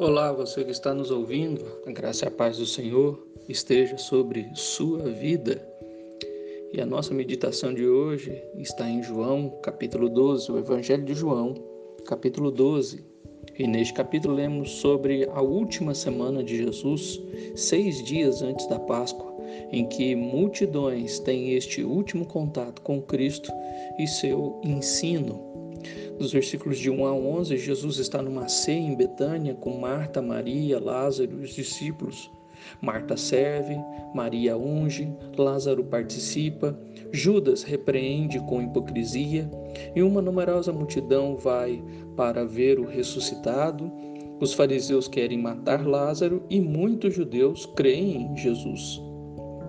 Olá, você que está nos ouvindo, a graça e a paz do Senhor esteja sobre sua vida. E a nossa meditação de hoje está em João, capítulo 12, o Evangelho de João, capítulo 12. E neste capítulo lemos sobre a última semana de Jesus, seis dias antes da Páscoa, em que multidões têm este último contato com Cristo e seu ensino dos versículos de 1 a 11, Jesus está numa ceia em Betânia com Marta, Maria, Lázaro e os discípulos. Marta serve, Maria unge, Lázaro participa, Judas repreende com hipocrisia e uma numerosa multidão vai para ver o ressuscitado. Os fariseus querem matar Lázaro e muitos judeus creem em Jesus.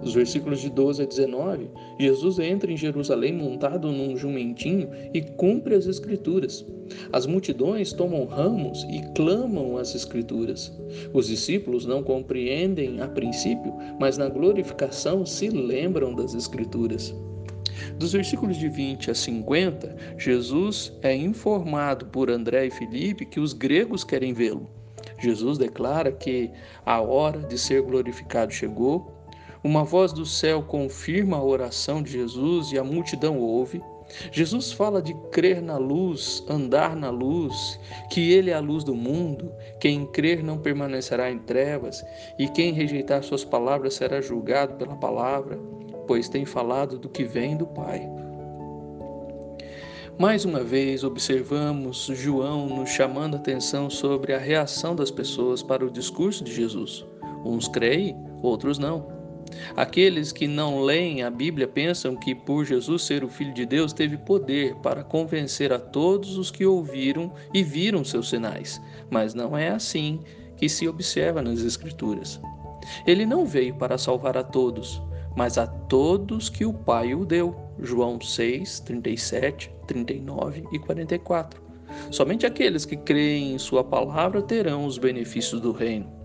Os versículos de 12 a 19, Jesus entra em Jerusalém montado num jumentinho e cumpre as Escrituras. As multidões tomam ramos e clamam as Escrituras. Os discípulos não compreendem a princípio, mas na glorificação se lembram das Escrituras. Dos versículos de 20 a 50, Jesus é informado por André e Filipe que os gregos querem vê-lo. Jesus declara que a hora de ser glorificado chegou uma voz do céu confirma a oração de Jesus e a multidão ouve. Jesus fala de crer na luz, andar na luz, que Ele é a luz do mundo. Quem crer não permanecerá em trevas, e quem rejeitar Suas palavras será julgado pela palavra, pois tem falado do que vem do Pai. Mais uma vez, observamos João nos chamando a atenção sobre a reação das pessoas para o discurso de Jesus. Uns creem, outros não. Aqueles que não leem a Bíblia pensam que, por Jesus ser o Filho de Deus, teve poder para convencer a todos os que ouviram e viram seus sinais. Mas não é assim que se observa nas Escrituras. Ele não veio para salvar a todos, mas a todos que o Pai o deu. João 6, 37, 39 e 44. Somente aqueles que creem em Sua palavra terão os benefícios do reino.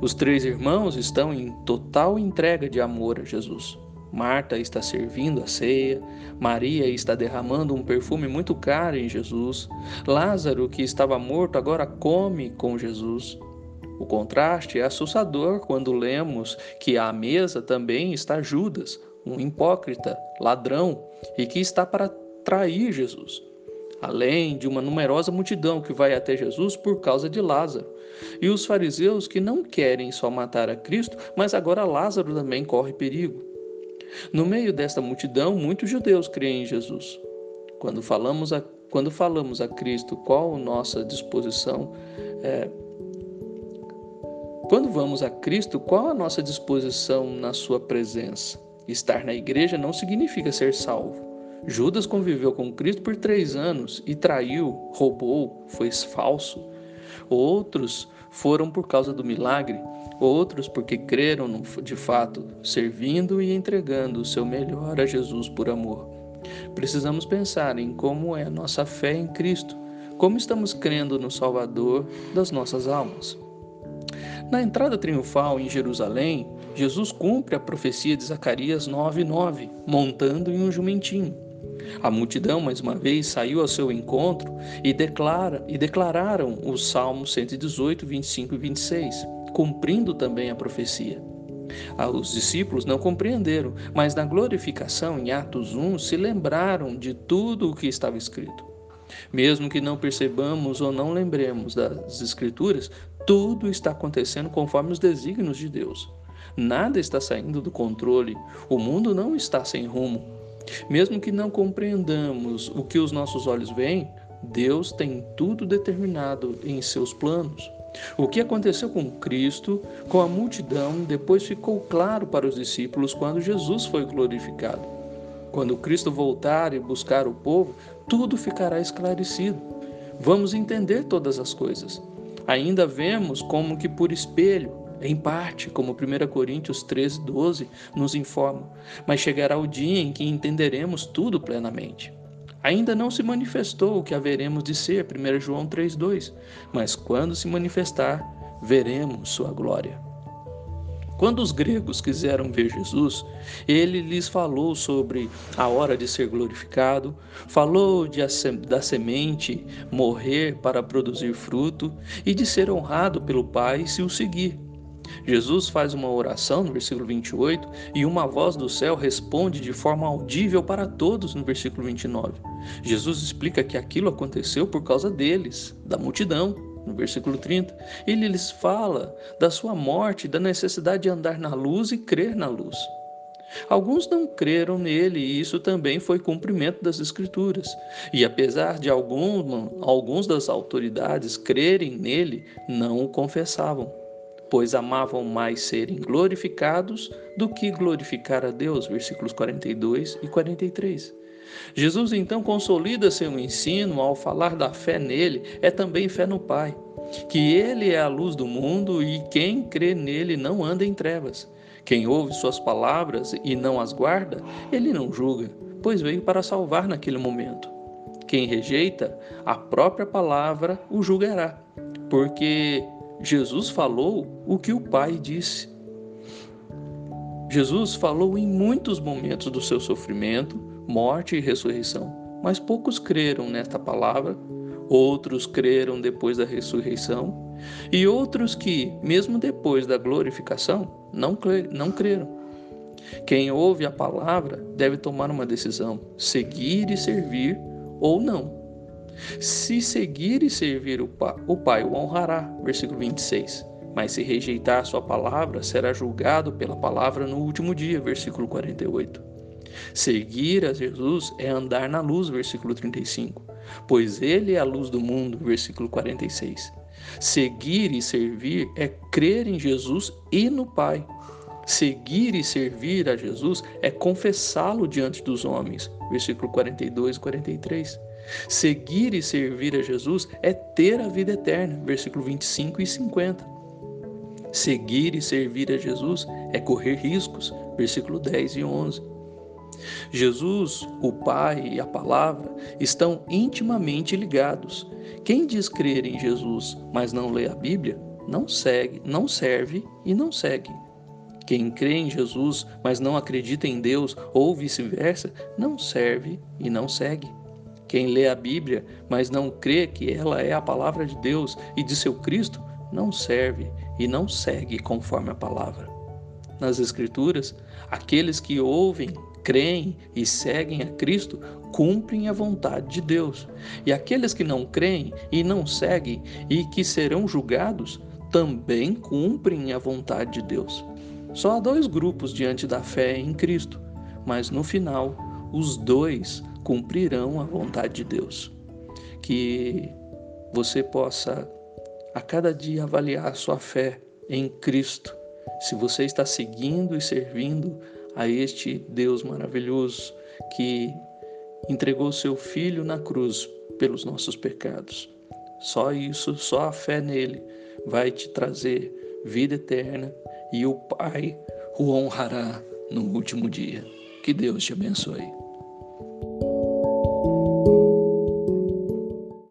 Os três irmãos estão em total entrega de amor a Jesus. Marta está servindo a ceia, Maria está derramando um perfume muito caro em Jesus, Lázaro, que estava morto, agora come com Jesus. O contraste é assustador quando lemos que à mesa também está Judas, um hipócrita, ladrão, e que está para trair Jesus além de uma numerosa multidão que vai até Jesus por causa de Lázaro. E os fariseus que não querem só matar a Cristo, mas agora Lázaro também corre perigo. No meio desta multidão, muitos judeus creem em Jesus. Quando falamos a, quando falamos a Cristo, qual nossa disposição? É, quando vamos a Cristo, qual a nossa disposição na Sua presença? Estar na igreja não significa ser salvo. Judas conviveu com Cristo por três anos e traiu, roubou, foi falso. Outros foram por causa do milagre, outros porque creram de fato, servindo e entregando o seu melhor a Jesus por amor. Precisamos pensar em como é a nossa fé em Cristo, como estamos crendo no Salvador das nossas almas. Na entrada triunfal em Jerusalém, Jesus cumpre a profecia de Zacarias 9:9, montando em um jumentinho. A multidão, mais uma vez, saiu ao seu encontro e, declara, e declararam os Salmos 118, 25 e 26, cumprindo também a profecia. Ah, os discípulos não compreenderam, mas na glorificação, em Atos 1, se lembraram de tudo o que estava escrito. Mesmo que não percebamos ou não lembremos das Escrituras, tudo está acontecendo conforme os desígnios de Deus. Nada está saindo do controle, o mundo não está sem rumo, mesmo que não compreendamos o que os nossos olhos veem, Deus tem tudo determinado em seus planos. O que aconteceu com Cristo, com a multidão, depois ficou claro para os discípulos quando Jesus foi glorificado. Quando Cristo voltar e buscar o povo, tudo ficará esclarecido. Vamos entender todas as coisas. Ainda vemos como que por espelho, em parte, como 1 Coríntios 13, 12 nos informa, mas chegará o dia em que entenderemos tudo plenamente. Ainda não se manifestou o que haveremos de ser, 1 João 3,2, mas quando se manifestar, veremos sua glória. Quando os gregos quiseram ver Jesus, ele lhes falou sobre a hora de ser glorificado, falou de da semente morrer para produzir fruto e de ser honrado pelo Pai se o seguir. Jesus faz uma oração no versículo 28 e uma voz do céu responde de forma audível para todos no versículo 29. Jesus explica que aquilo aconteceu por causa deles, da multidão, no versículo 30. Ele lhes fala da sua morte, da necessidade de andar na luz e crer na luz. Alguns não creram nele e isso também foi cumprimento das Escrituras. E apesar de alguns, alguns das autoridades crerem nele, não o confessavam pois amavam mais serem glorificados do que glorificar a Deus. Versículos 42 e 43. Jesus então consolida seu ensino ao falar da fé nele, é também fé no Pai, que ele é a luz do mundo e quem crê nele não anda em trevas. Quem ouve suas palavras e não as guarda, ele não julga, pois veio para salvar naquele momento. Quem rejeita a própria palavra o julgará, porque Jesus falou o que o Pai disse. Jesus falou em muitos momentos do seu sofrimento, morte e ressurreição, mas poucos creram nesta palavra, outros creram depois da ressurreição, e outros que, mesmo depois da glorificação, não, não creram. Quem ouve a palavra deve tomar uma decisão: seguir e servir ou não. Se seguir e servir o Pai, o Pai o honrará. Versículo 26. Mas se rejeitar a sua palavra, será julgado pela palavra no último dia. Versículo 48. Seguir a Jesus é andar na luz, versículo 35, pois ele é a luz do mundo, versículo 46. Seguir e servir é crer em Jesus e no Pai. Seguir e servir a Jesus é confessá-lo diante dos homens, versículo 42 e 43. Seguir e servir a Jesus é ter a vida eterna, versículo 25 e 50. Seguir e servir a Jesus é correr riscos, versículo 10 e 11. Jesus, o Pai e a Palavra estão intimamente ligados. Quem diz crer em Jesus, mas não lê a Bíblia, não segue, não serve e não segue. Quem crê em Jesus, mas não acredita em Deus, ou vice-versa, não serve e não segue. Quem lê a Bíblia, mas não crê que ela é a palavra de Deus e de seu Cristo, não serve e não segue conforme a palavra. Nas Escrituras, aqueles que ouvem, creem e seguem a Cristo cumprem a vontade de Deus. E aqueles que não creem e não seguem e que serão julgados também cumprem a vontade de Deus. Só há dois grupos diante da fé em Cristo, mas no final, os dois cumprirão a vontade de Deus. Que você possa a cada dia avaliar a sua fé em Cristo, se você está seguindo e servindo a este Deus maravilhoso que entregou seu Filho na cruz pelos nossos pecados. Só isso, só a fé nele vai te trazer vida eterna e o Pai o honrará no último dia. Que Deus te abençoe.